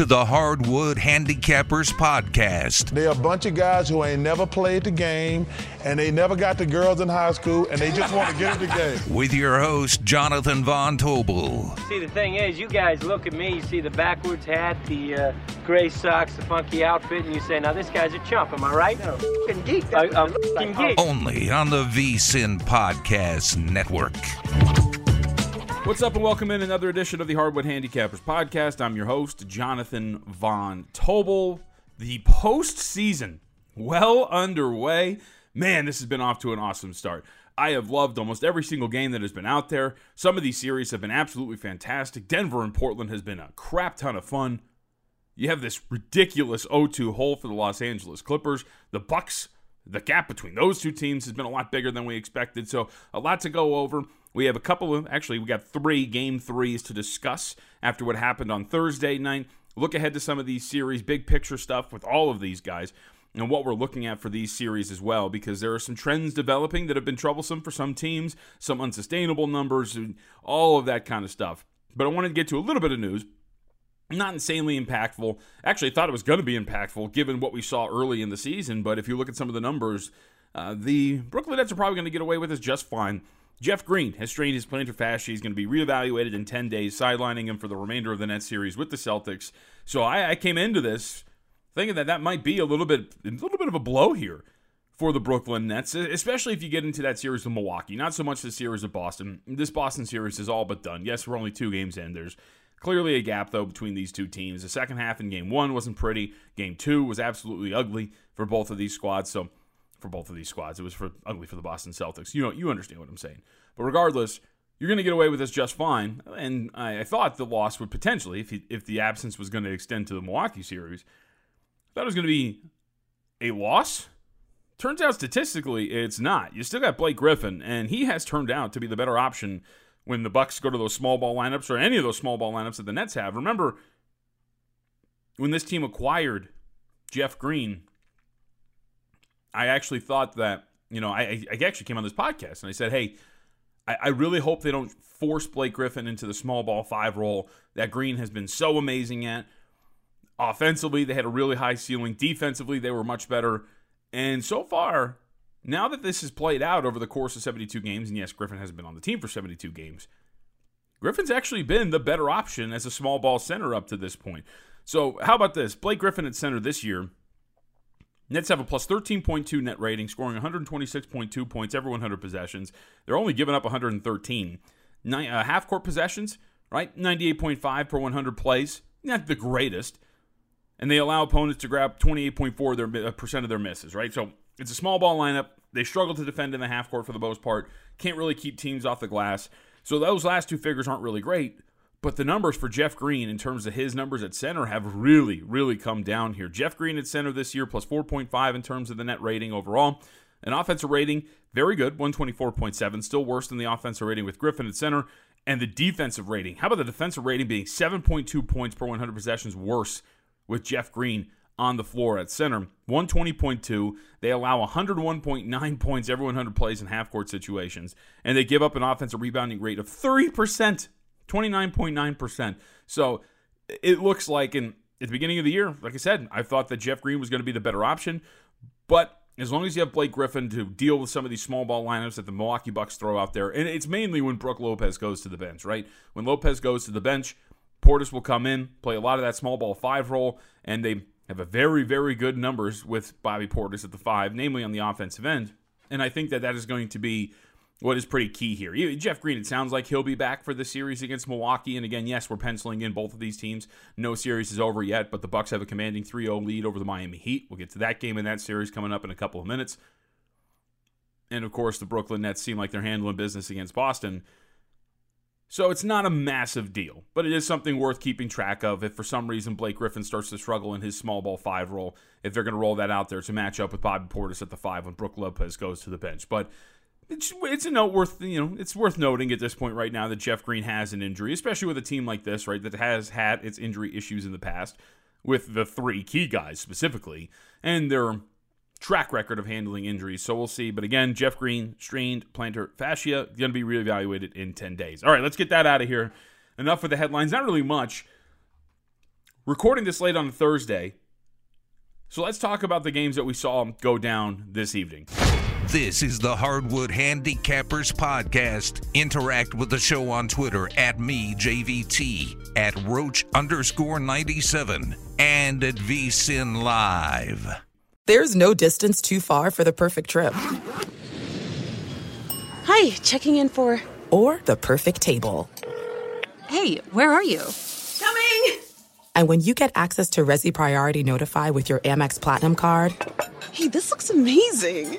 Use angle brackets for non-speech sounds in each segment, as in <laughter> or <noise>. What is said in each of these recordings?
to the Hardwood Handicappers Podcast. They're a bunch of guys who ain't never played the game and they never got the girls in high school and they just want to get in the game. With your host, Jonathan Von Tobel. See, the thing is, you guys look at me, you see the backwards hat, the uh, gray socks, the funky outfit, and you say, now this guy's a chump, am I right? No, fucking geek. I, I'm fucking geek. Only on the VSIN Podcast Network. What's up, and welcome in another edition of the Hardwood Handicappers podcast. I'm your host, Jonathan Von Tobel. The postseason well underway. Man, this has been off to an awesome start. I have loved almost every single game that has been out there. Some of these series have been absolutely fantastic. Denver and Portland has been a crap ton of fun. You have this ridiculous 0-2 hole for the Los Angeles Clippers. The Bucks, the gap between those two teams has been a lot bigger than we expected. So, a lot to go over. We have a couple of, actually, we got three game threes to discuss after what happened on Thursday night. Look ahead to some of these series, big picture stuff with all of these guys, and what we're looking at for these series as well, because there are some trends developing that have been troublesome for some teams, some unsustainable numbers, and all of that kind of stuff. But I wanted to get to a little bit of news. Not insanely impactful. Actually, thought it was going to be impactful given what we saw early in the season. But if you look at some of the numbers, uh, the Brooklyn Nets are probably going to get away with this just fine. Jeff Green has strained his plantar fascia. He's going to be reevaluated in 10 days, sidelining him for the remainder of the net series with the Celtics. So I, I, came into this thinking that that might be a little bit, a little bit of a blow here for the Brooklyn Nets, especially if you get into that series with Milwaukee. Not so much the series of Boston. This Boston series is all but done. Yes, we're only two games in. There's clearly a gap though between these two teams. The second half in Game One wasn't pretty. Game Two was absolutely ugly for both of these squads. So for both of these squads. It was for ugly for the Boston Celtics. You know, you understand what I'm saying. But regardless, you're going to get away with this just fine. And I, I thought the loss would potentially, if he, if the absence was going to extend to the Milwaukee series, it was going to be a loss. Turns out statistically, it's not. You still got Blake Griffin, and he has turned out to be the better option when the Bucks go to those small ball lineups or any of those small ball lineups that the Nets have. Remember when this team acquired Jeff Green I actually thought that, you know, I, I actually came on this podcast and I said, hey, I, I really hope they don't force Blake Griffin into the small ball five role that Green has been so amazing at. Offensively, they had a really high ceiling. Defensively, they were much better. And so far, now that this has played out over the course of 72 games, and yes, Griffin has been on the team for 72 games, Griffin's actually been the better option as a small ball center up to this point. So, how about this? Blake Griffin at center this year Nets have a plus 13.2 net rating, scoring 126.2 points every 100 possessions. They're only giving up 113. Nine, uh, half court possessions, right? 98.5 per 100 plays. Not the greatest. And they allow opponents to grab 28.4 their, uh, percent of their misses, right? So it's a small ball lineup. They struggle to defend in the half court for the most part. Can't really keep teams off the glass. So those last two figures aren't really great. But the numbers for Jeff Green, in terms of his numbers at center, have really, really come down here. Jeff Green at center this year, plus 4.5 in terms of the net rating overall. An offensive rating, very good, 124.7, still worse than the offensive rating with Griffin at center. And the defensive rating, how about the defensive rating being 7.2 points per 100 possessions worse with Jeff Green on the floor at center. 120.2. They allow 101.9 points every 100 plays in half court situations, and they give up an offensive rebounding rate of 30%, 29.9%. So it looks like in at the beginning of the year, like I said, I thought that Jeff Green was going to be the better option, but as long as you have Blake Griffin to deal with some of these small ball lineups that the Milwaukee Bucks throw out there, and it's mainly when Brook Lopez goes to the bench, right? When Lopez goes to the bench, Portis will come in, play a lot of that small ball five role, and they have a very, very good numbers with Bobby Portis at the five, namely on the offensive end. And I think that that is going to be what is pretty key here. Jeff Green, it sounds like he'll be back for the series against Milwaukee. And again, yes, we're penciling in both of these teams. No series is over yet, but the Bucks have a commanding 3-0 lead over the Miami Heat. We'll get to that game in that series coming up in a couple of minutes. And of course, the Brooklyn Nets seem like they're handling business against Boston. So it's not a massive deal, but it is something worth keeping track of if for some reason Blake Griffin starts to struggle in his small ball five role, if they're going to roll that out there to match up with Bobby Portis at the five when Brook Lopez goes to the bench. But it's, it's a note worth you know it's worth noting at this point right now that Jeff Green has an injury, especially with a team like this, right, that has had its injury issues in the past with the three key guys specifically, and they're track record of handling injuries. So we'll see. But again, Jeff Green, strained plantar fascia, going to be reevaluated in 10 days. All right, let's get that out of here. Enough for the headlines. Not really much. Recording this late on Thursday. So let's talk about the games that we saw go down this evening. This is the Hardwood Handicappers Podcast. Interact with the show on Twitter at me, JVT, at Roach underscore 97, and at VSIN Live. There's no distance too far for the perfect trip. Hi, checking in for. Or the perfect table. Hey, where are you? Coming! And when you get access to Resy Priority Notify with your Amex Platinum card. Hey, this looks amazing!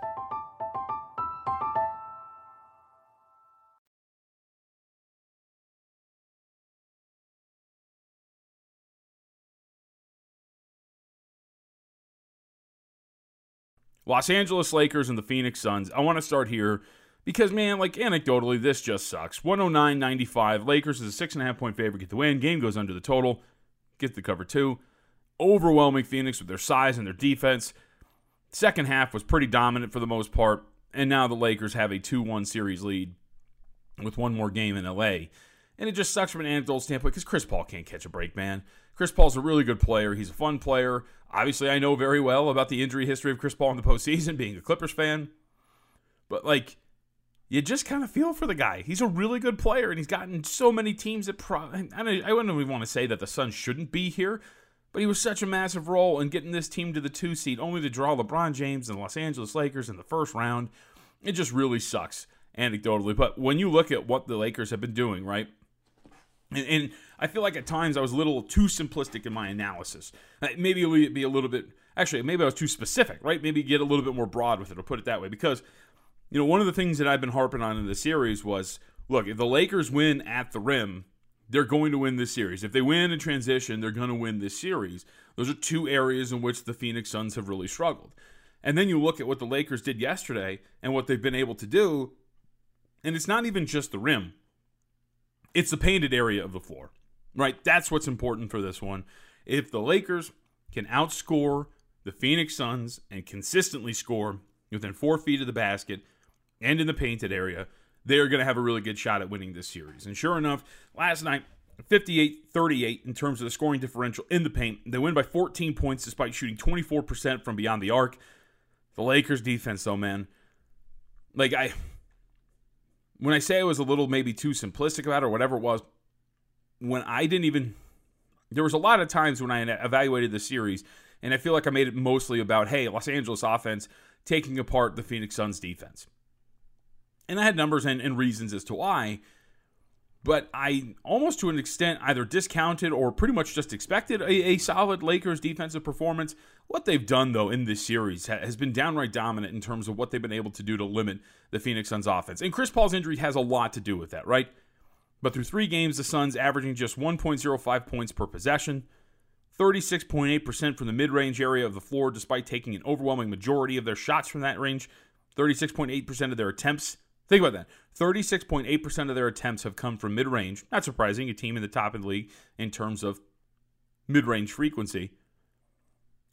Los Angeles Lakers and the Phoenix Suns. I want to start here because, man, like anecdotally, this just sucks. 109 95. Lakers is a six and a half point favorite, get the win. Game goes under the total, get the cover two. Overwhelming Phoenix with their size and their defense. Second half was pretty dominant for the most part, and now the Lakers have a 2 1 series lead with one more game in LA. And it just sucks from an anecdotal standpoint because Chris Paul can't catch a break, man. Chris Paul's a really good player. He's a fun player. Obviously, I know very well about the injury history of Chris Paul in the postseason, <laughs> being a Clippers fan. But, like, you just kind of feel for the guy. He's a really good player, and he's gotten so many teams that pro- I, I wouldn't even want to say that the Suns shouldn't be here, but he was such a massive role in getting this team to the two seed, only to draw LeBron James and the Los Angeles Lakers in the first round. It just really sucks, anecdotally. But when you look at what the Lakers have been doing, right? And, and, I feel like at times I was a little too simplistic in my analysis. Uh, maybe it would be a little bit, actually, maybe I was too specific, right? Maybe get a little bit more broad with it, or put it that way. Because, you know, one of the things that I've been harping on in the series was look, if the Lakers win at the rim, they're going to win this series. If they win in transition, they're going to win this series. Those are two areas in which the Phoenix Suns have really struggled. And then you look at what the Lakers did yesterday and what they've been able to do, and it's not even just the rim it's the painted area of the floor, right? That's what's important for this one. If the Lakers can outscore the Phoenix Suns and consistently score within four feet of the basket and in the painted area, they're going to have a really good shot at winning this series. And sure enough, last night, 58 38 in terms of the scoring differential in the paint. They win by 14 points despite shooting 24% from beyond the arc. The Lakers defense, though, man, like I, when I say I was a little maybe too simplistic about it or whatever it was, when I didn't even, there was a lot of times when I evaluated the series, and I feel like I made it mostly about, hey, Los Angeles offense taking apart the Phoenix Suns defense. And I had numbers and, and reasons as to why but I almost to an extent either discounted or pretty much just expected a, a, solid Lakers defensive performance. What they've done, though, in this series has been downright dominant in terms of what they've been able to do to limit the Phoenix Suns offense. And Chris Paul's injury has a lot to do with that, right? But through three games, the Suns averaging just 1.05 points per possession, 36.8% from the mid range area of the floor, despite taking an overwhelming majority of their shots from that range, 36.8% of their attempts Think about that. 36.8% of their attempts have come from mid range. Not surprising, a team in the top of the league in terms of mid range frequency.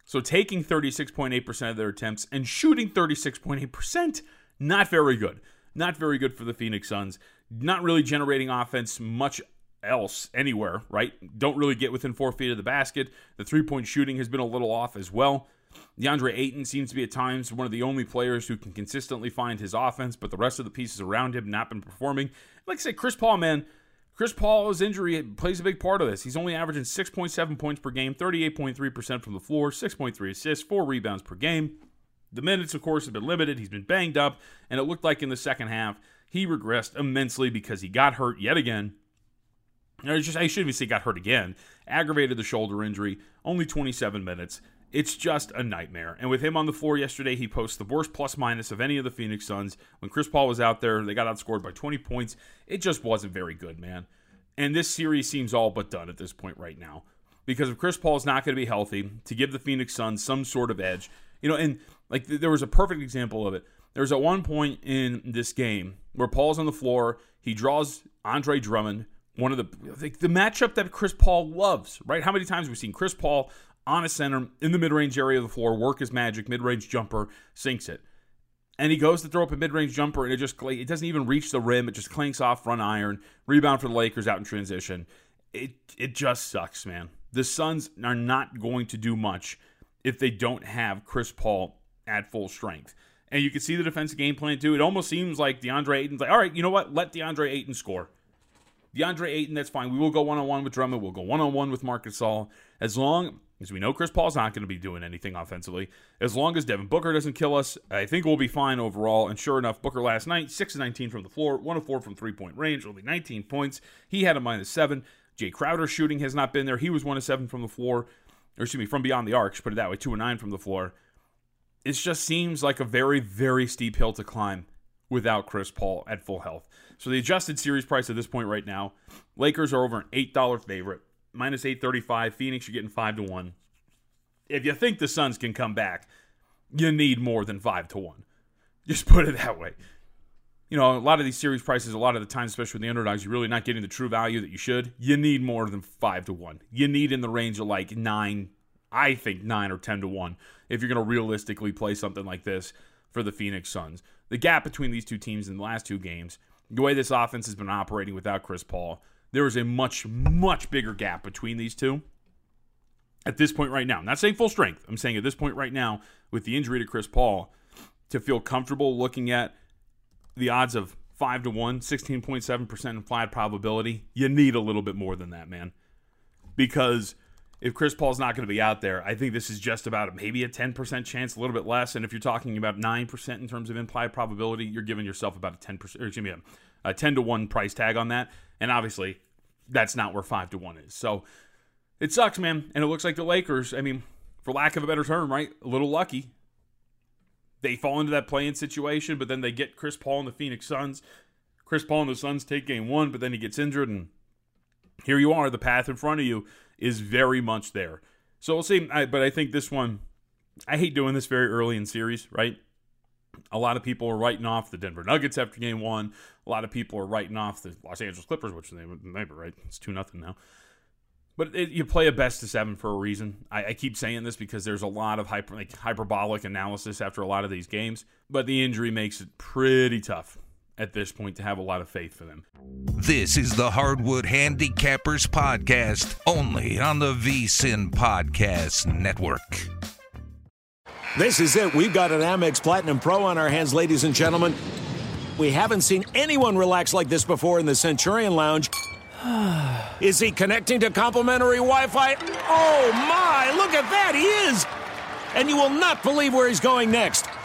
So taking 36.8% of their attempts and shooting 36.8%, not very good. Not very good for the Phoenix Suns. Not really generating offense much else anywhere, right? Don't really get within four feet of the basket. The three point shooting has been a little off as well. DeAndre Ayton seems to be at times one of the only players who can consistently find his offense, but the rest of the pieces around him not been performing. Like I said, Chris Paul, man, Chris Paul's injury plays a big part of this. He's only averaging 6.7 points per game, 38.3% from the floor, 6.3 assists, 4 rebounds per game. The minutes, of course, have been limited. He's been banged up, and it looked like in the second half he regressed immensely because he got hurt yet again. I, just, I shouldn't even say got hurt again. Aggravated the shoulder injury, only 27 minutes. It's just a nightmare. And with him on the floor yesterday, he posts the worst plus minus of any of the Phoenix Suns. When Chris Paul was out there, they got outscored by 20 points. It just wasn't very good, man. And this series seems all but done at this point right now. Because if Chris Paul is not going to be healthy, to give the Phoenix Suns some sort of edge, you know, and like there was a perfect example of it. There was at one point in this game where Paul's on the floor, he draws Andre Drummond, one of the the matchup that Chris Paul loves, right? How many times we've we seen Chris Paul on a center in the mid range area of the floor, work his magic, mid range jumper, sinks it. And he goes to throw up a mid range jumper, and it just it doesn't even reach the rim. It just clanks off front iron. Rebound for the Lakers out in transition. It it just sucks, man. The Suns are not going to do much if they don't have Chris Paul at full strength. And you can see the defensive game plan too. It almost seems like DeAndre Ayton's like, all right, you know what? Let DeAndre Ayton score. DeAndre Ayton, that's fine. We will go one on one with Drummond. We'll go one on one with Marc Gasol. As long as we know Chris Paul's not going to be doing anything offensively. As long as Devin Booker doesn't kill us, I think we'll be fine overall. And sure enough, Booker last night, 6 19 from the floor, 1 of 4 from three point range, only 19 points. He had a minus 7. Jae Crowder shooting has not been there. He was 1 of 7 from the floor, or excuse me, from beyond the arcs, put it that way, 2 of 9 from the floor. It just seems like a very, very steep hill to climb without Chris Paul at full health. So the adjusted series price at this point right now, Lakers are over an $8 favorite minus 835. Phoenix, you're getting 5 to 1. If you think the Suns can come back, you need more than 5 to 1. Just put it that way. You know, a lot of these series prices, a lot of the times, especially with the underdogs, you're really not getting the true value that you should. You need more than 5 to 1. You need in the range of like 9, I think 9 or 10 to 1 if you're going to realistically play something like this for the Phoenix Suns. The gap between these two teams in the last two games, the way this offense has been operating without Chris Paul, there is a much, much bigger gap between these two at this point right now. I'm not saying full strength. I'm saying at this point right now, with the injury to Chris Paul, to feel comfortable looking at the odds of 5 to 1, 16.7% implied probability, you need a little bit more than that, man. Because if Chris Paul's not going to be out there, I think this is just about maybe a 10% chance, a little bit less. And if you're talking about 9% in terms of implied probability, you're giving yourself about a 10%, or excuse me, a, a 10 to 1 price tag on that. And obviously, that's not where 5 to 1 is. So it sucks, man. And it looks like the Lakers, I mean, for lack of a better term, right? A little lucky. They fall into that playing situation, but then they get Chris Paul and the Phoenix Suns. Chris Paul and the Suns take game one, but then he gets injured, and here you are. The path in front of you is very much there. So we'll see. I, but I think this one, I hate doing this very early in series, right? A lot of people are writing off the Denver Nuggets after game one. A lot of people are writing off the Los Angeles Clippers, which they maybe right. It's two nothing now. But it, you play a best of seven for a reason. I, I, keep saying this because there's a lot of hyper, like, hyperbolic analysis after a lot of these games, but the injury makes it pretty tough at this point to have a lot of faith for them. This is the Hardwood Handicappers Podcast, only on the VSIN Podcast Network. This is it. We've got an Amex Platinum Pro on our hands, ladies and gentlemen. We haven't seen anyone relax like this before in the Centurion Lounge. <sighs> Is he connecting to complimentary Wi Fi? Oh my, look at that, he is! And you will not believe where he's going next.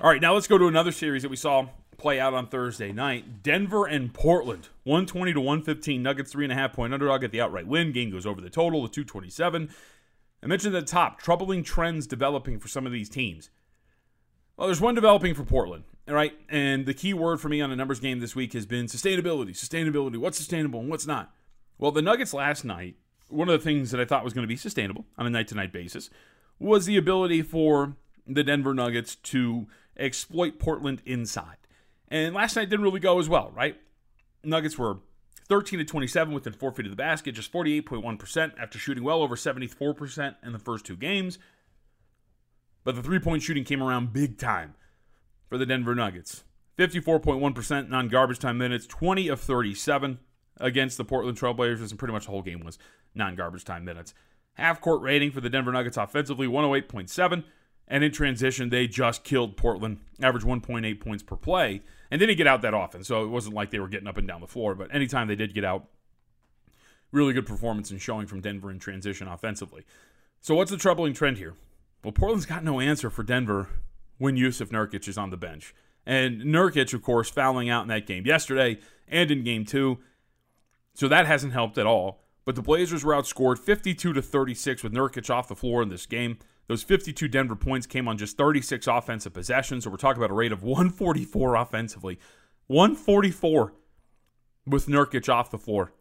All right, now let's go to another series that we saw play out on Thursday night. Denver and Portland, 120 to 115. Nuggets three and a half point underdog at the outright win. Game goes over the total of 227. I mentioned at the top troubling trends developing for some of these teams. Well, there's one developing for Portland, all right? And the key word for me on a numbers game this week has been sustainability. Sustainability. What's sustainable and what's not? Well, the Nuggets last night, one of the things that I thought was going to be sustainable on a night to night basis was the ability for the Denver Nuggets to exploit Portland inside. And last night didn't really go as well, right? Nuggets were 13 to 27 within four feet of the basket, just 48.1% after shooting well over 74% in the first two games. But the three point shooting came around big time for the Denver Nuggets. 54.1% non garbage time minutes, 20 of 37 against the Portland Trailblazers, and pretty much the whole game was non garbage time minutes. Half court rating for the Denver Nuggets offensively, 108.7. And in transition, they just killed Portland, average 1.8 points per play, and didn't get out that often. So it wasn't like they were getting up and down the floor. But anytime they did get out, really good performance and showing from Denver in transition offensively. So what's the troubling trend here? Well, Portland's got no answer for Denver when Jusuf Nurkic is on the bench. And Nurkic, of course, fouling out in that game yesterday and in game two. So that hasn't helped at all. But the Blazers were outscored 52 to 36 with Nurkic off the floor in this game. Those 52 Denver points came on just 36 offensive possessions. So we're talking about a rate of 144 offensively. 144 with Nurkic off the floor.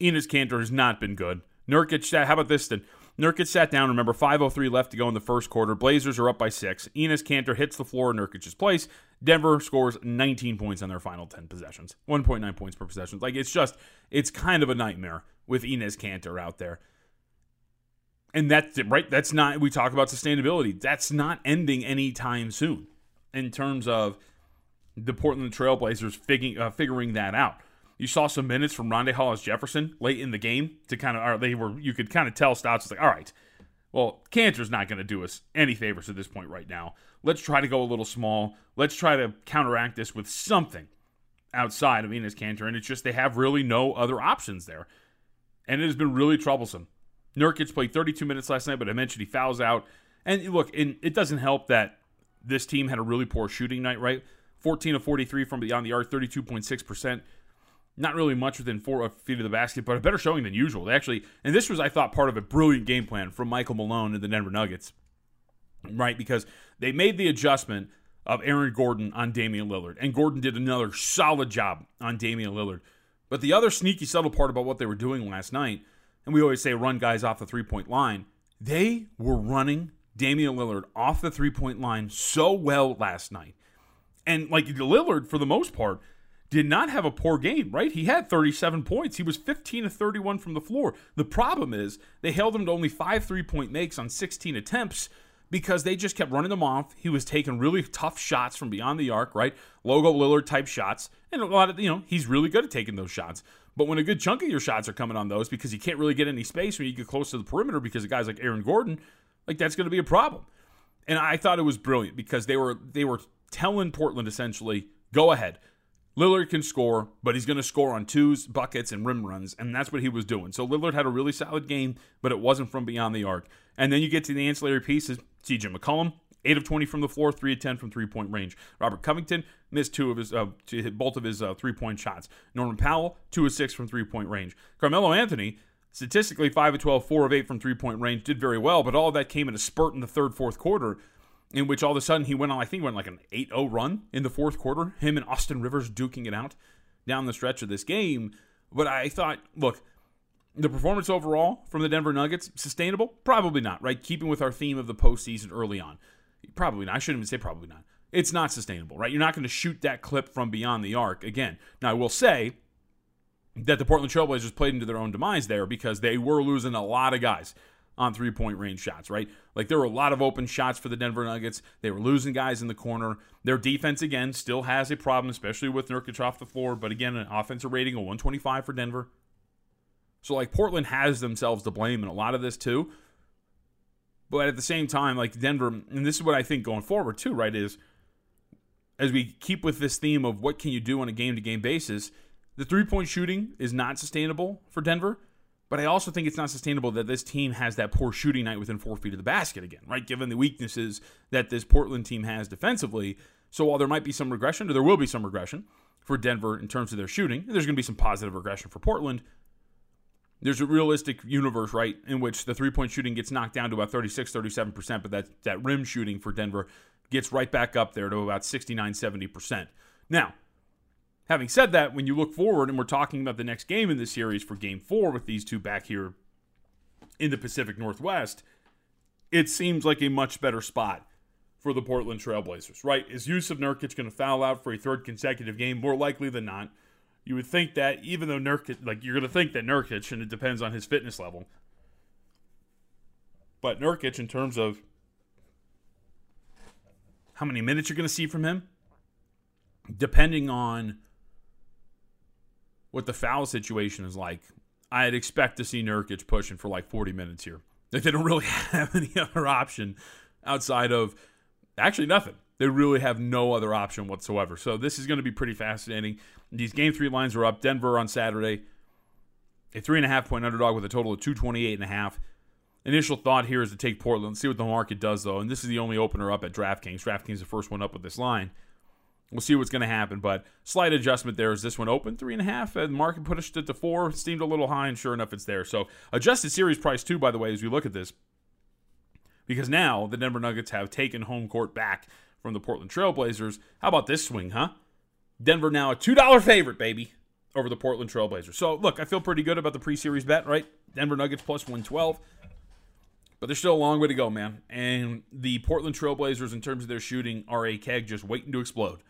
Enes Kanter has not been good. Nurkic, how about this then? Nurkic sat down. Remember, 5:03 left to go in the first quarter. Blazers are up by six. Enes Kanter hits the floor in Nurkic's place. Denver scores 19 points on their final 10 possessions, 1.9 points per possession. Like it's just, it's kind of a nightmare with Enes Kanter out there and that's right. That's not. We talk about sustainability. That's not ending anytime soon. In terms of the Portland Trailblazers figuring uh, figuring that out. You saw some minutes from Rondae Hollis Jefferson late in the game to kind of. They were. You could kind of tell Stotts was like, all right. Well, Kanter's not going to do us any favors at this point right now. Let's try to go a little small. Let's try to counteract this with something outside of Enes Kanter. And it's just they have really no other options there. And it has been really troublesome Nurkic played 32 minutes last night, but I mentioned he fouls out. And look, and it doesn't help that this team had a really poor shooting night, right? 14 of 43 from beyond the arc, 32.6%. Not really much within four feet of the basket, but a better showing than usual. They actually, and this was, I thought, part of a brilliant game plan from Michael Malone and the Denver Nuggets, right? Because they made the adjustment of Aaron Gordon on Damian Lillard, and Gordon did another solid job on Damian Lillard. But the other sneaky, subtle part about what they were doing last night and we always say run guys off the three point line. They were running Damian Lillard off the three point line so well last night. And like Lillard, for the most part, did not have a poor game, right? He had 37 points. He was 15 to 31 from the floor. The problem is they held him to only five three point makes on 16 attempts because they just kept running them off. He was taking really tough shots from beyond the arc, right? Logo Lillard type shots. And a lot of, you know, he's really good at taking those shots. But when a good chunk of your shots are coming on those because you can't really get any space when you get close to the perimeter because of guys like Aaron Gordon, like that's going to be a problem. And I thought it was brilliant because they were they were telling Portland essentially, go ahead. Lillard can score, but he's going to score on twos, buckets, and rim runs, and that's what he was doing. So Lillard had a really solid game, but it wasn't from beyond the arc. And then you get to the ancillary pieces. CJ McCollum, eight of twenty from the floor, three of ten from three point range. Robert Covington missed two of his, uh, both of his uh, three point shots. Norman Powell, two of six from three point range. Carmelo Anthony, statistically five of 12, four of eight from three point range, did very well, but all of that came in a spurt in the third, fourth quarter in which all of a sudden he went on, I think, went like an 8 0 run in the fourth quarter. Him and Austin Rivers duking it out down the stretch of this game. But I thought, look, the performance overall from the Denver Nuggets, sustainable? Probably not, right? Keeping with our theme of the postseason early on. Probably not. I shouldn't even say probably not. It's not sustainable, right? You're not going to shoot that clip from beyond the arc again. Now, I will say that the Portland Trailblazers played into their own demise there because they were losing a lot of guys on three point range shots, right? Like there were a lot of open shots for the Denver Nuggets. They were losing guys in the corner. Their defense, again, still has a problem, especially with Nurkic off the floor. But again, an offensive rating of 125 for Denver. So, like, Portland has themselves to blame in a lot of this, too. But at the same time, like, Denver, and this is what I think going forward, too, right, is as we keep with this theme of what can you do on a game to game basis, the three point shooting is not sustainable for Denver. But I also think it's not sustainable that this team has that poor shooting night within four feet of the basket again, right? Given the weaknesses that this Portland team has defensively. So while there might be some regression, or there will be some regression for Denver in terms of their shooting, there's going to be some positive regression for Portland. There's a realistic universe, right, in which the three point shooting gets knocked down to about 36, 37%, but that, that rim shooting for Denver gets right back up there to about 69, 70%. Now, Having said that, when you look forward and we're talking about the next game in the series for game four with these two back here in the Pacific Northwest, it seems like a much better spot for the Portland Trailblazers, right? Is Jusuf Nurkic going to foul out for a third consecutive game? More likely than not. You would think that even though Nurkic, like you're going to think that Nurkic, and it depends on his fitness level, but Nurkic, in terms of how many minutes you're going to see from him, depending on what the foul situation is like, I'd expect to see Nurkic pushing for like 40 minutes here. Like they don't really <laughs> have any other option outside of actually nothing. They really have no other option whatsoever. So this is going to be pretty fascinating. These game three lines are up. Denver on Saturday, a three and a half point underdog with a total of 228 and a half. Initial thought here is to take Portland. see what the market does though. And this is the only opener up at DraftKings. DraftKings is the first one up with this line. We'll see what's going to happen, but slight adjustment there. Is this one open three and a half? And market pushed it to four. Seemed a little high, and sure enough, it's there. So adjusted series price too. By the way, as we look at this, because now the Denver Nuggets have taken home court back from the Portland Trailblazers. How about this swing, huh? Denver now a two dollar favorite, baby, over the Portland Trailblazers. So look, I feel pretty good about the pre-series bet, right? Denver Nuggets plus one twelve. But there's still a long way to go, man. And the Portland Trailblazers, in terms of their shooting, are a keg just waiting to explode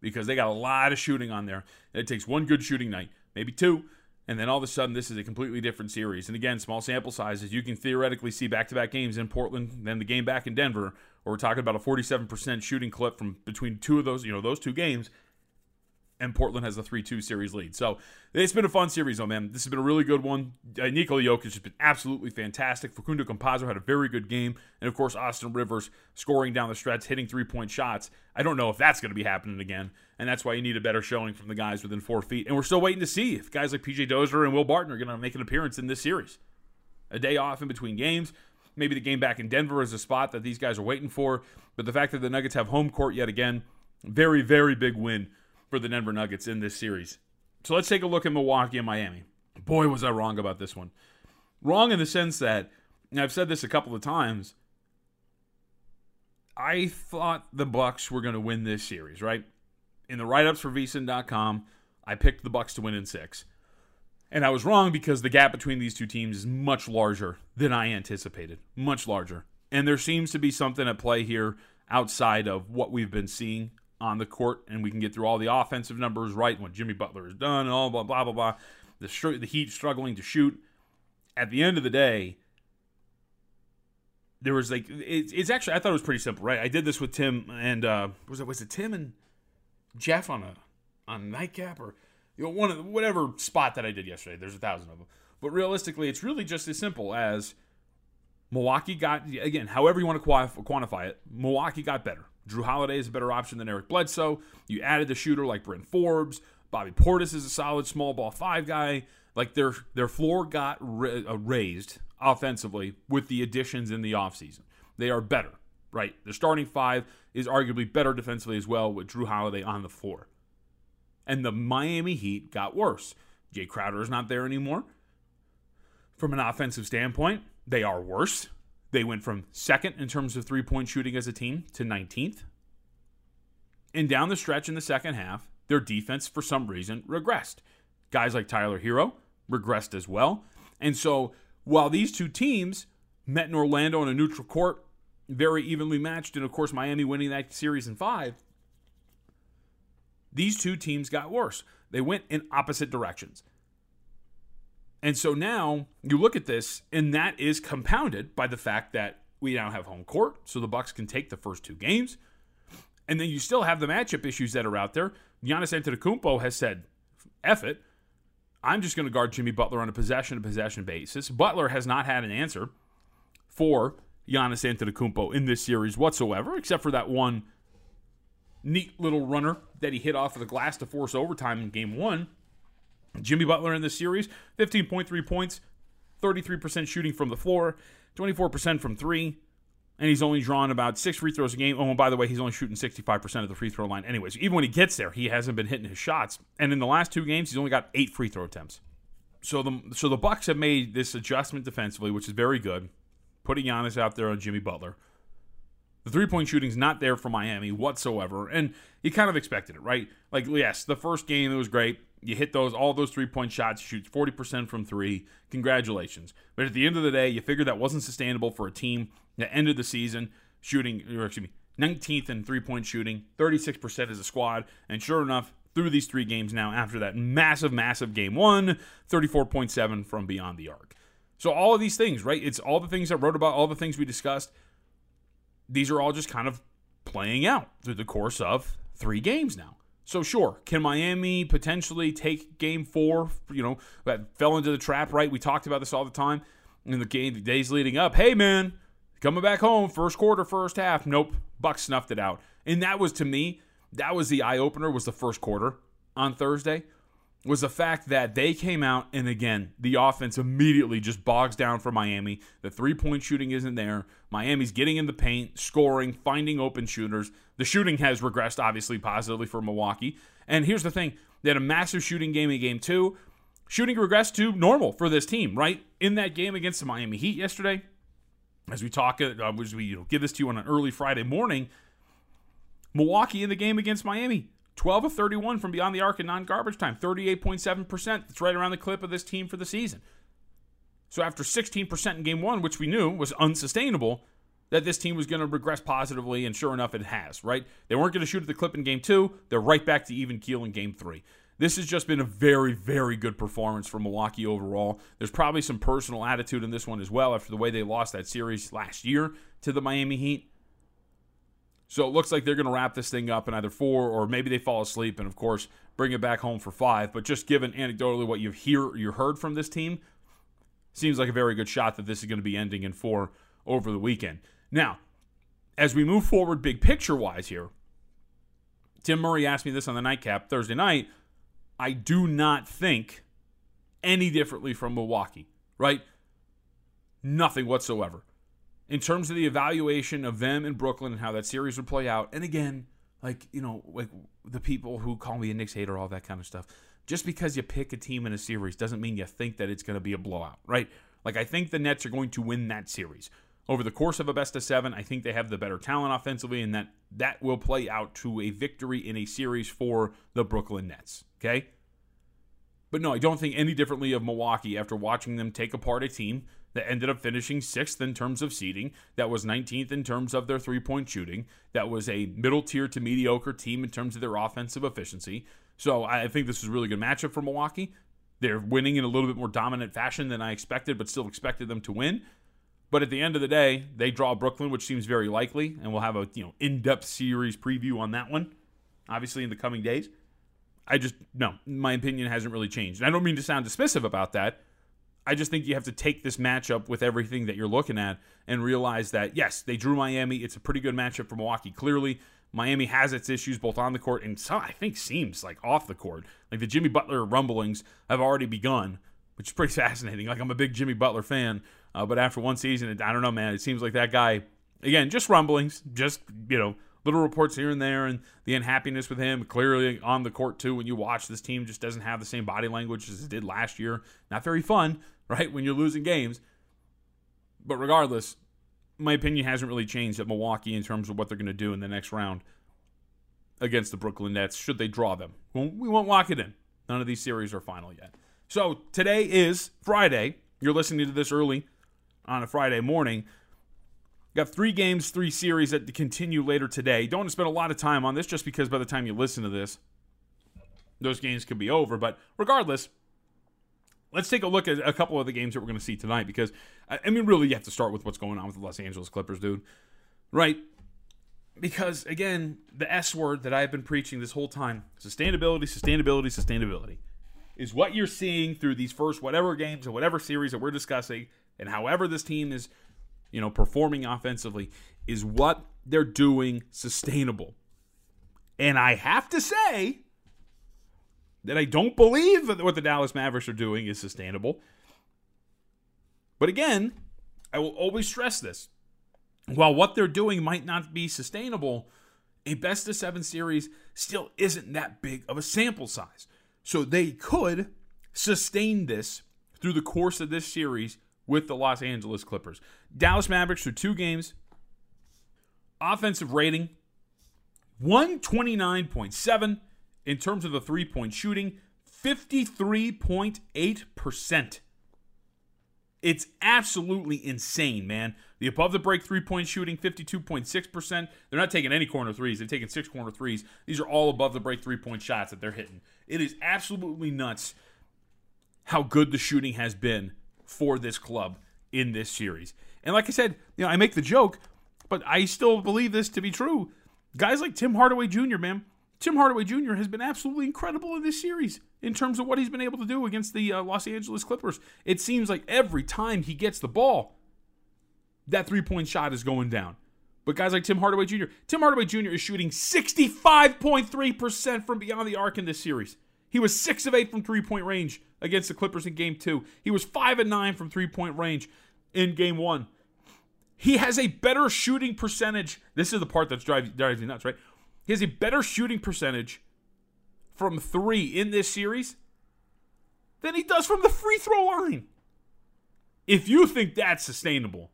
because they got a lot of shooting on there. And it takes one good shooting night, maybe two, and then all of a sudden this is a completely different series. And again, small sample sizes. You can theoretically see back-to-back games in Portland, then the game back in Denver, or we're talking about a 47% shooting clip from between two of those, you know, those two games and Portland has a 3 2 series lead. So it's been a fun series, though, man. This has been a really good one. Uh, Nikola Jokic has been absolutely fantastic. Facundo Campazzo had a very good game. And of course, Austin Rivers scoring down the stretch, hitting three point shots. I don't know if that's going to be happening again. And that's why you need a better showing from the guys within four feet. And we're still waiting to see if guys like PJ Dozier and Will Barton are going to make an appearance in this series. A day off in between games. Maybe the game back in Denver is a spot that these guys are waiting for. But the fact that the Nuggets have home court yet again, very, very big win for the Denver Nuggets in this series. So let's take a look at Milwaukee and Miami. Boy, was I wrong about this one. Wrong in the sense that, and I've said this a couple of times, I thought the Bucks were going to win this series, right? In the write-ups for VSiN.com, I picked the Bucks to win in six. And I was wrong because the gap between these two teams is much larger than I anticipated. Much larger. And there seems to be something at play here outside of what we've been seeing on the court, and we can get through all the offensive numbers right what Jimmy Butler has done, and all blah blah blah blah. The str- the Heat struggling to shoot. At the end of the day, there was like it, it's actually I thought it was pretty simple, right? I did this with Tim and uh, was it was it Tim and Jeff on a on nightcap or you know one of the, whatever spot that I did yesterday. There's a thousand of them, but realistically, it's really just as simple as Milwaukee got again, however you want to quantify it. Milwaukee got better. Jrue Holiday is a better option than Eric Bledsoe. You added the shooter like Bryn Forbes. Bobby Portis is a solid small ball five guy. Like their their floor got uh, raised offensively with the additions in the offseason. They are better, right? Their starting five is arguably better defensively as well with Jrue Holiday on the floor. And the Miami Heat got worse. Jae Crowder is not there anymore. From an offensive standpoint, they are worse. They went from second in terms of three point shooting as a team to 19th. And down the stretch in the second half, their defense, for some reason, regressed. Guys like Tyler Herro regressed as well. And so while these two teams met in Orlando on a neutral court, very evenly matched, and of course, Miami winning that series in five, these two teams got worse. They went in opposite directions. And so now you look at this, and that is compounded by the fact that we now have home court, so the Bucks can take the first two games. And then you still have the matchup issues that are out there. Giannis Antetokounmpo has said, "Eff it, I'm just going to guard Jimmy Butler on a possession to possession basis." Butler has not had an answer for Giannis Antetokounmpo in this series whatsoever, except for that one neat little runner that he hit off of the glass to force overtime in Game One. Jimmy Butler in this series, 15.3 points, 33% shooting from the floor, 24% from three, and he's only drawn about six free throws a game. Oh, and by the way, he's only shooting 65% of the free throw line. Anyways, even when he gets there, he hasn't been hitting his shots. And in the last two games, he's only got eight free throw attempts. So the so the Bucks have made this adjustment defensively, which is very good, putting Giannis out there on Jimmy Butler. The three point shooting's not there for Miami whatsoever, and you kind of expected it, right? Like, yes, the first game it was great. You hit those all those three point shots, shoots forty percent from three. Congratulations! But at the end of the day, you figure that wasn't sustainable for a team that ended the season shooting, or excuse me, 19th in three point shooting, 36 percent as a squad, and sure enough, through these three games now, after that massive, massive game one, 34.7 from beyond the arc. So all of these things, right? It's all the things I wrote about, all the things we discussed these are all just kind of playing out through the course of three games now. So sure, can Miami potentially take game four? You know, that fell into the trap, right? We talked about this all the time in the game, the days leading up. Hey man, coming back home, first quarter, first half. Nope. Bucks snuffed it out. And that was to me, that was the eye opener, was the first quarter on Thursday was the fact that they came out and again the offense immediately just bogs down for Miami. The three point shooting isn't there. Miami's getting in the paint, scoring, finding open shooters. The shooting has regressed obviously positively for Milwaukee. And here's the thing: they had a massive shooting game in game two. Shooting regressed to normal for this team, right? In that game against the Miami Heat yesterday, as we talk, uh, as we you know, give this to you on an early Friday morning, Milwaukee in the game against Miami 12 of 31 from beyond the arc in non garbage time, 38.7%. That's right around the clip of this team for the season. So after 16% in game one, which we knew was unsustainable, that this team was going to regress positively, and sure enough, it has, right? They weren't going to shoot at the clip in game two. They're right back to even keel in game three. This has just been a very, very good performance for Milwaukee overall. There's probably some personal attitude in this one as well after the way they lost that series last year to the Miami Heat. So it looks like they're going to wrap this thing up in either four or maybe they fall asleep and, of course, bring it back home for five. But just given anecdotally what you've hear you heard from this team, seems like a very good shot that this is going to be ending in four over the weekend. Now, as we move forward, big picture wise here, Tim Murray asked me this on the nightcap Thursday night. I do not think any differently from Milwaukee, right? Nothing whatsoever in terms of the evaluation of them in Brooklyn and how that series would play out. And again, like, you know, like the people who call me a Knicks hater, all that kind of stuff. Just because you pick a team in a series doesn't mean you think that it's going to be a blowout, right? Like, I think the Nets are going to win that series. Over the course of a best of seven, I think they have the better talent offensively, and that that will play out to a victory in a series for the Brooklyn Nets. Okay? But no, I don't think any differently of Milwaukee after watching them take apart a team that ended up finishing sixth in terms of seeding, that was 19th in terms of their three point shooting, that was a middle tier to mediocre team in terms of their offensive efficiency. So I think this was a really good matchup for Milwaukee. They're winning in a little bit more dominant fashion than I expected, but still expected them to win. But at the end of the day, they draw Brooklyn, which seems very likely, and we'll have a you know in-depth series preview on that one, obviously in the coming days. I just no, my opinion hasn't really changed. And I don't mean to sound dismissive about that. I just think you have to take this matchup with everything that you're looking at and realize that yes, they drew Miami. It's a pretty good matchup for Milwaukee. Clearly, Miami has its issues both on the court and some I think seems like off the court. Like the Jimmy Butler rumblings have already begun, which is pretty <laughs> fascinating. Like I'm a big Jimmy Butler fan, uh, but after one season, I don't know, man. It seems like that guy again, just rumblings, just you know little reports here and there and the unhappiness with him. Clearly on the court too when you watch this team just doesn't have the same body language as it did last year. Not very fun <laughs> right when you're losing games. But regardless my opinion hasn't really changed at milwaukee in terms of what they're going to do in the next round against the brooklyn nets should they draw them. We won't lock it in. None of these series are final yet. So today is friday. You're listening to this early on a friday morning Got three games, three series that continue later today. Don't want to spend a lot of time on this just because by the time you listen to this, those games could be over. But regardless, let's take a look at a couple of the games that we're going to see tonight because, I mean, really, you have to start with what's going on with the Los Angeles Clippers, dude. Right? Because, again, the S word that I've been preaching this whole time sustainability, sustainability, sustainability is what you're seeing through these first whatever games or whatever series that we're discussing and however this team is you know, performing offensively, is what they're doing sustainable. And I have to say that I don't believe that what the Dallas Mavericks are doing is sustainable. But again, I will always stress this. While what they're doing might not be sustainable, a best of seven series still isn't that big of a sample size. So they could sustain this through the course of this series with the Los Angeles Clippers. Dallas Mavericks through two games. Offensive rating 129.7 in terms of the three point shooting, 53.8%. It's absolutely insane, man. The above the break three point shooting, 52.6%. They're not taking any corner threes. They're taking six corner threes. These are all above the break three point shots that they're hitting. It is absolutely nuts how good the shooting has been for this club in this series. And like I said, you know, I make the joke, but I still believe this to be true. Guys like Tim Hardaway Jr., man, Tim Hardaway Jr. has been absolutely incredible in this series in terms of what he's been able to do against the uh, Los Angeles Clippers. It seems like every time he gets the ball, that three point shot is going down. But guys like Tim Hardaway Jr., Tim Hardaway Jr. is shooting 65.3% from beyond the arc in this series. He was 6 of 8 from three point range against the Clippers in game two. He was 5 and 9 from three point range in game one. He has a better shooting percentage. This is the part that's driving, drives me nuts, right? He has a better shooting percentage from three in this series than he does from the free throw line. If you think that's sustainable,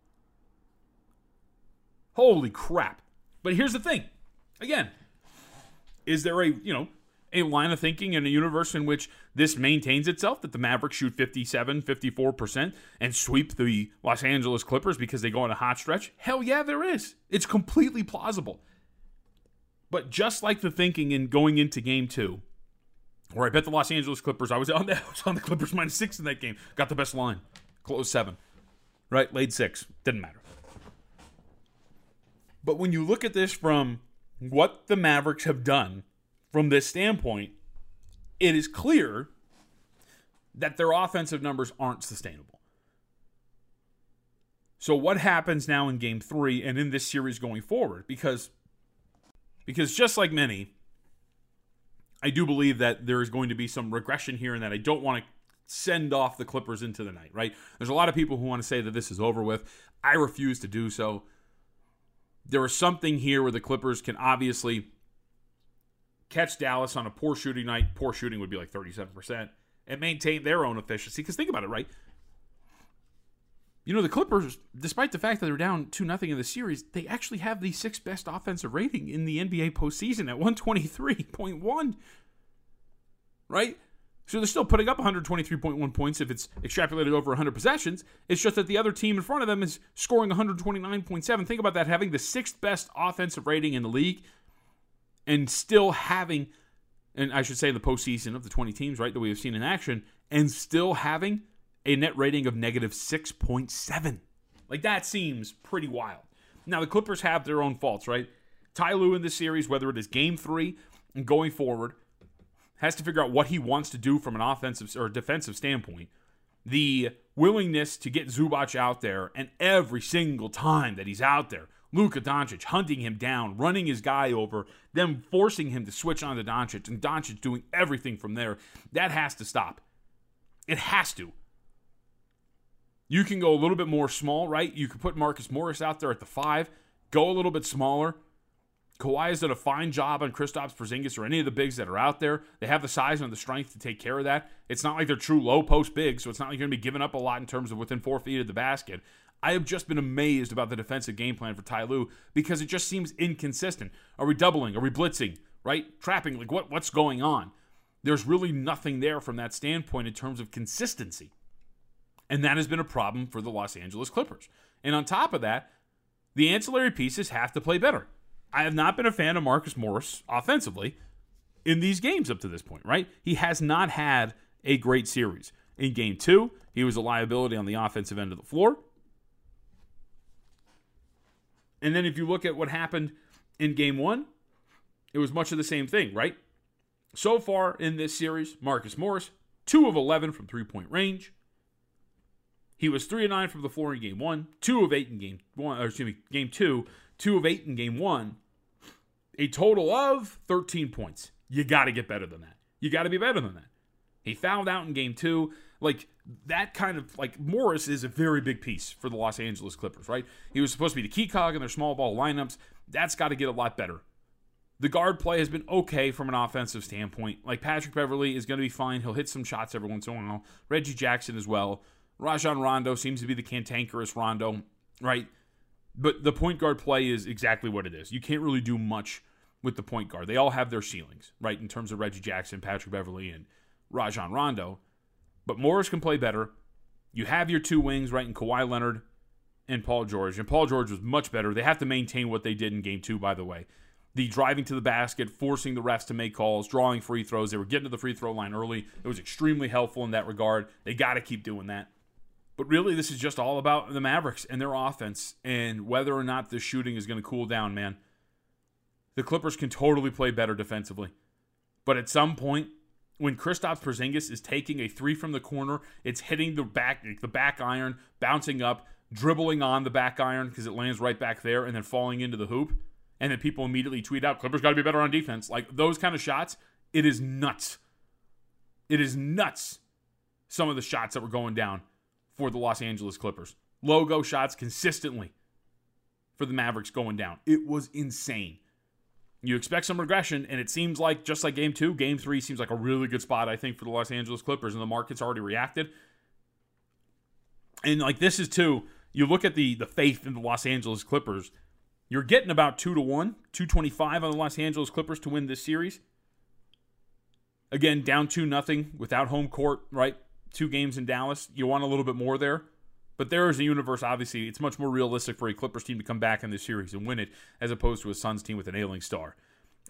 holy crap. But here's the thing again, is there a, you know, a line of thinking in a universe in which this maintains itself that the Mavericks shoot 57, 54% and sweep the Los Angeles Clippers because they go on a hot stretch? Hell yeah, there is. It's completely plausible. But just like the thinking in going into game two, where I bet the Los Angeles Clippers, I was <laughs> on the, was on the Clippers minus six in that game, got the best line, close seven, right? Laid six, didn't matter. But when you look at this from what the Mavericks have done from this standpoint, it is clear that their offensive numbers aren't sustainable. So what happens now in game 3 and in this series going forward because because just like many I do believe that there is going to be some regression here and that I don't want to send off the Clippers into the night, right? There's a lot of people who want to say that this is over with. I refuse to do so. There is something here where the Clippers can obviously catch Dallas on a poor shooting night, poor shooting would be like 37%, and maintain their own efficiency. Because think about it, right? You know, the Clippers, despite the fact that they're down 2 nothing in the series, they actually have the sixth best offensive rating in the NBA postseason at 123.1. Right? So they're still putting up 123.1 points if it's extrapolated over 100 possessions. It's just that the other team in front of them is scoring 129.7. Think about that having the sixth best offensive rating in the league and still having, and I should say the postseason of the 20 teams, right, that we have seen in action, and still having a net rating of negative 6.7. Like that seems pretty wild. Now, the Clippers have their own faults, right? Ty Lue in this series, whether it is game three and going forward, has to figure out what he wants to do from an offensive or defensive standpoint. The willingness to get Zubac out there, and every single time that he's out there, Luka Doncic hunting him down, running his guy over, then forcing him to switch on to Doncic, and Doncic doing everything from there. That has to stop. It has to. You can go a little bit more small, right? You could put Marcus Morris out there at the five, go a little bit smaller. Kawhi has done a fine job on Kristaps Porzingis or any of the bigs that are out there. They have the size and the strength to take care of that. It's not like they're true low post bigs, so it's not like you're going to be giving up a lot in terms of within four feet of the basket. I have just been amazed about the defensive game plan for Ty Lue because it just seems inconsistent. Are we doubling? Are we blitzing? Right? Trapping? Like what? What's going on? There's really nothing there from that standpoint in terms of consistency. And that has been a problem for the Los Angeles Clippers. And on top of that, the ancillary pieces have to play better. I have not been a fan of Marcus Morris offensively in these games up to this point, right? He has not had a great series. In game two, he was a liability on the offensive end of the floor. And then if you look at what happened in game one, it was much of the same thing, right? So far in this series, Marcus Morris, 2 of 11 from three point range, he was three of nine from the floor in game one, two of eight in game one, or excuse me, game two, two of eight in game one. A total of 13 points. You got to get better than that. You got to be better than that. He fouled out in game two. Like that kind of like Morris is a very big piece for the Los Angeles Clippers, right? He was supposed to be the key cog in their small ball lineups. That's got to get a lot better. The guard play has been okay from an offensive standpoint. Like Patrick Beverley is going to be fine. He'll hit some shots every once in a while. Reggie Jackson as well. Rajon Rondo seems to be the cantankerous Rondo, right? But the point guard play is exactly what it is. You can't really do much with the point guard. They all have their ceilings, right? In terms of Reggie Jackson, Patrick Beverley, and Rajon Rondo. But Morris can play better. You have your two wings, right, in Kawhi Leonard and Paul George. And Paul George was much better. They have to maintain what they did in game two, by the way. The driving to the basket, forcing the refs to make calls, drawing free throws. They were getting to the free throw line early. It was extremely helpful in that regard. They got to keep doing that. But really, this is just all about the Mavericks and their offense and whether or not the shooting is going to cool down, man. The Clippers can totally play better defensively. But at some point, when Kristaps Porzingis is taking a three from the corner, it's hitting the back the back iron, bouncing up, dribbling on the back iron because it lands right back there, and then falling into the hoop. And then people immediately tweet out, Clippers got to be better on defense. Like those kind of shots, it is nuts. It is nuts. Some of the shots that were going down for the Los Angeles Clippers. Logo shots consistently for the Mavericks going down. It was insane. You expect some regression, and it seems like just like game two, game three seems like a really good spot, I think, for the Los Angeles Clippers, and the market's already reacted. And like this is too, you look at the the faith in the Los Angeles Clippers, you're getting about two to one, 225 on the Los Angeles Clippers to win this series. Again, down two nothing without home court, right? two games in Dallas. You want a little bit more there. But there is a universe, obviously, it's much more realistic for a Clippers team to come back in this series and win it as opposed to a Suns team with an ailing star.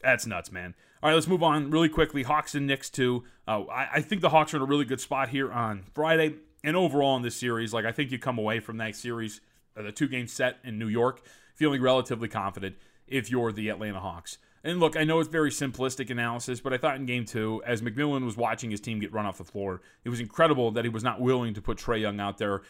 That's nuts, man. All right, let's move on really quickly. Hawks and Knicks, too. Uh, I, I, think the Hawks are in a really good spot here on Friday. And overall in this series, like I think you come away from that series, uh, the two game set in New York, feeling relatively confident if you're the Atlanta Hawks. And look, I know it's very simplistic analysis, but I thought in game two, as McMillan was watching his team get run off the floor, it was incredible that he was not willing to put Trae Young out there.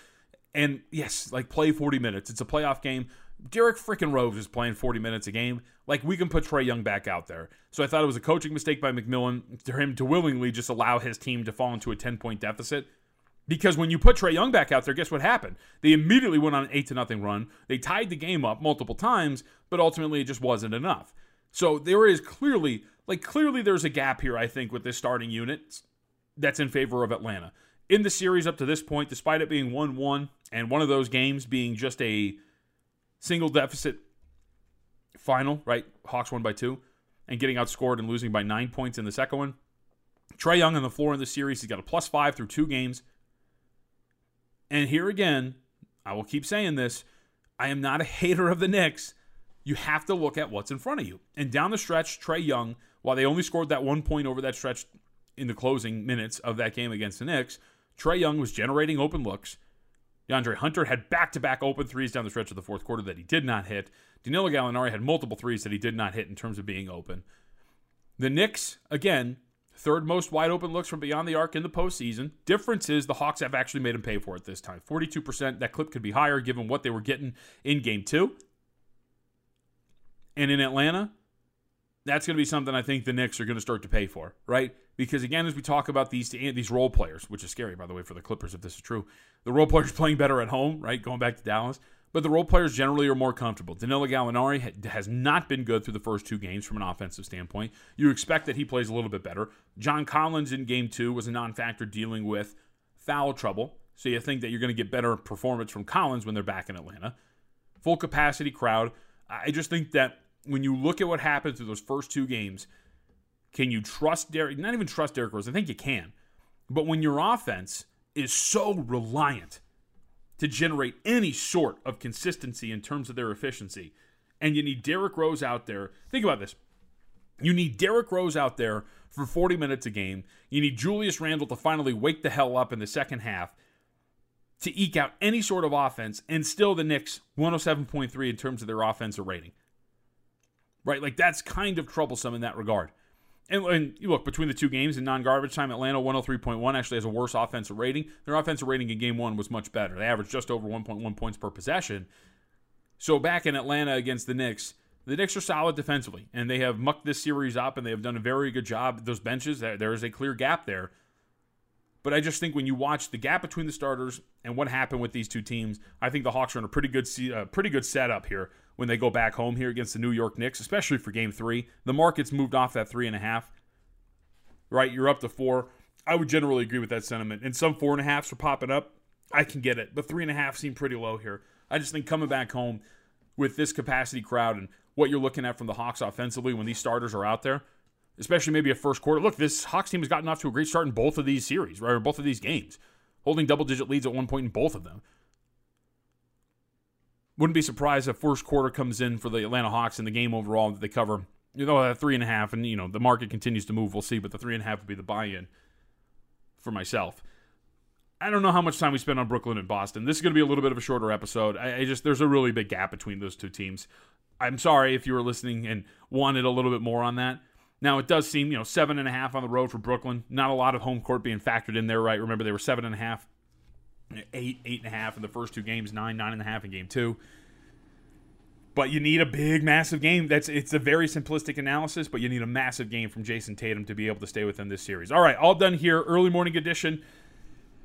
And yes, like play 40 minutes. It's a playoff game. Derrick freaking Rose is playing 40 minutes a game. Like we can put Trae Young back out there. So I thought it was a coaching mistake by McMillan for him to willingly just allow his team to fall into a 10 point deficit. Because when you put Trae Young back out there, guess what happened? They immediately went on an eight to nothing run. They tied the game up multiple times, but ultimately it just wasn't enough. So there is clearly, like, clearly there's a gap here, I think, with this starting unit that's in favor of Atlanta. In the series up to this point, despite it being 1 1 and one of those games being just a single deficit final, right? Hawks won by two and getting outscored and losing by nine points in the second one. Trae Young on the floor in the series. He's got a plus five through two games. And here again, I will keep saying this. I am not a hater of the Knicks. You have to look at what's in front of you. And down the stretch, Trae Young, while they only scored that one point over that stretch in the closing minutes of that game against the Knicks, Trae Young was generating open looks. DeAndre Hunter had back to back open threes down the stretch of the fourth quarter that he did not hit. Danilo Gallinari had multiple threes that he did not hit in terms of being open. The Knicks, again, third most wide open looks from beyond the arc in the postseason. Difference is the Hawks have actually made him pay for it this time. 42%. That clip could be higher given what they were getting in game two. And in Atlanta, that's going to be something I think the Knicks are going to start to pay for, right? Because again, as we talk about these these role players, which is scary by the way for the Clippers if this is true, the role players <laughs> playing better at home, right? Going back to Dallas, but the role players generally are more comfortable. Danilo Gallinari has not been good through the first two games from an offensive standpoint. You expect that he plays a little bit better. John Collins in game two was a non-factor dealing with foul trouble, so you think that you're going to get better performance from Collins when they're back in Atlanta. Full capacity crowd. I just think that when you look at what happened through those first two games, can you trust Derrick? Not even trust Derrick Rose. I think you can. But when your offense is so reliant to generate any sort of consistency in terms of their efficiency, and you need Derrick Rose out there, think about this. You need Derrick Rose out there for 40 minutes a game. You need Julius Randle to finally wake the hell up in the second half to eke out any sort of offense, and still the Knicks 107.3 in terms of their offensive rating right? Like that's kind of troublesome in that regard. And, and look, between the two games in non garbage time, Atlanta 103.1 actually has a worse offensive rating. Their offensive rating in game one was much better. They averaged just over 1.1 points per possession. So back in Atlanta against the Knicks, the Knicks are solid defensively, and they have mucked this series up, and they have done a very good job. Those benches, there is a clear gap there. But I just think when you watch the gap between the starters and what happened with these two teams, I think the Hawks are in a pretty good, uh, pretty good setup here when they go back home here against the New York Knicks, especially for game three. The market's moved off that three and a half. Right? You're up to four. I would generally agree with that sentiment. And some four and a halfs are popping up. I can get it. But three and a half seem pretty low here. I just think coming back home with this capacity crowd and what you're looking at from the Hawks offensively when these starters are out there, especially maybe a first quarter. Look, this Hawks team has gotten off to a great start in both of these series, right? Or both of these games, holding double digit leads at one point in both of them. Wouldn't be surprised if first quarter comes in for the Atlanta Hawks in the game overall that they cover. You know, at three and a half, and you know the market continues to move. We'll see, but the three and a half would be the buy-in for myself. I don't know how much time we spend on Brooklyn and Boston. This is going to be a little bit of a shorter episode. I, I, just there's a really big gap between those two teams. I'm sorry if you were listening and wanted a little bit more on that. Now it does seem you know seven and a half on the road for Brooklyn. Not a lot of home court being factored in there, right? Remember they were seven and a half eight, eight and a half in the first two games, nine, nine and a half in game two. But you need a big, massive game. That's it's a very simplistic analysis, but you need a massive game from Jayson Tatum to be able to stay within this series. All right, all done here. Early morning edition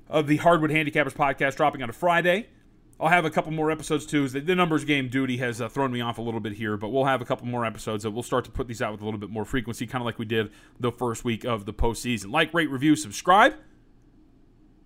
of the Hardwood Handicappers podcast dropping on a Friday. I'll have a couple more episodes too. The, numbers game duty has uh, thrown me off a little bit here, but we'll have a couple more episodes that we'll start to put these out with a little bit more frequency, kind of like we did the first week of the postseason. Like, rate, review, subscribe.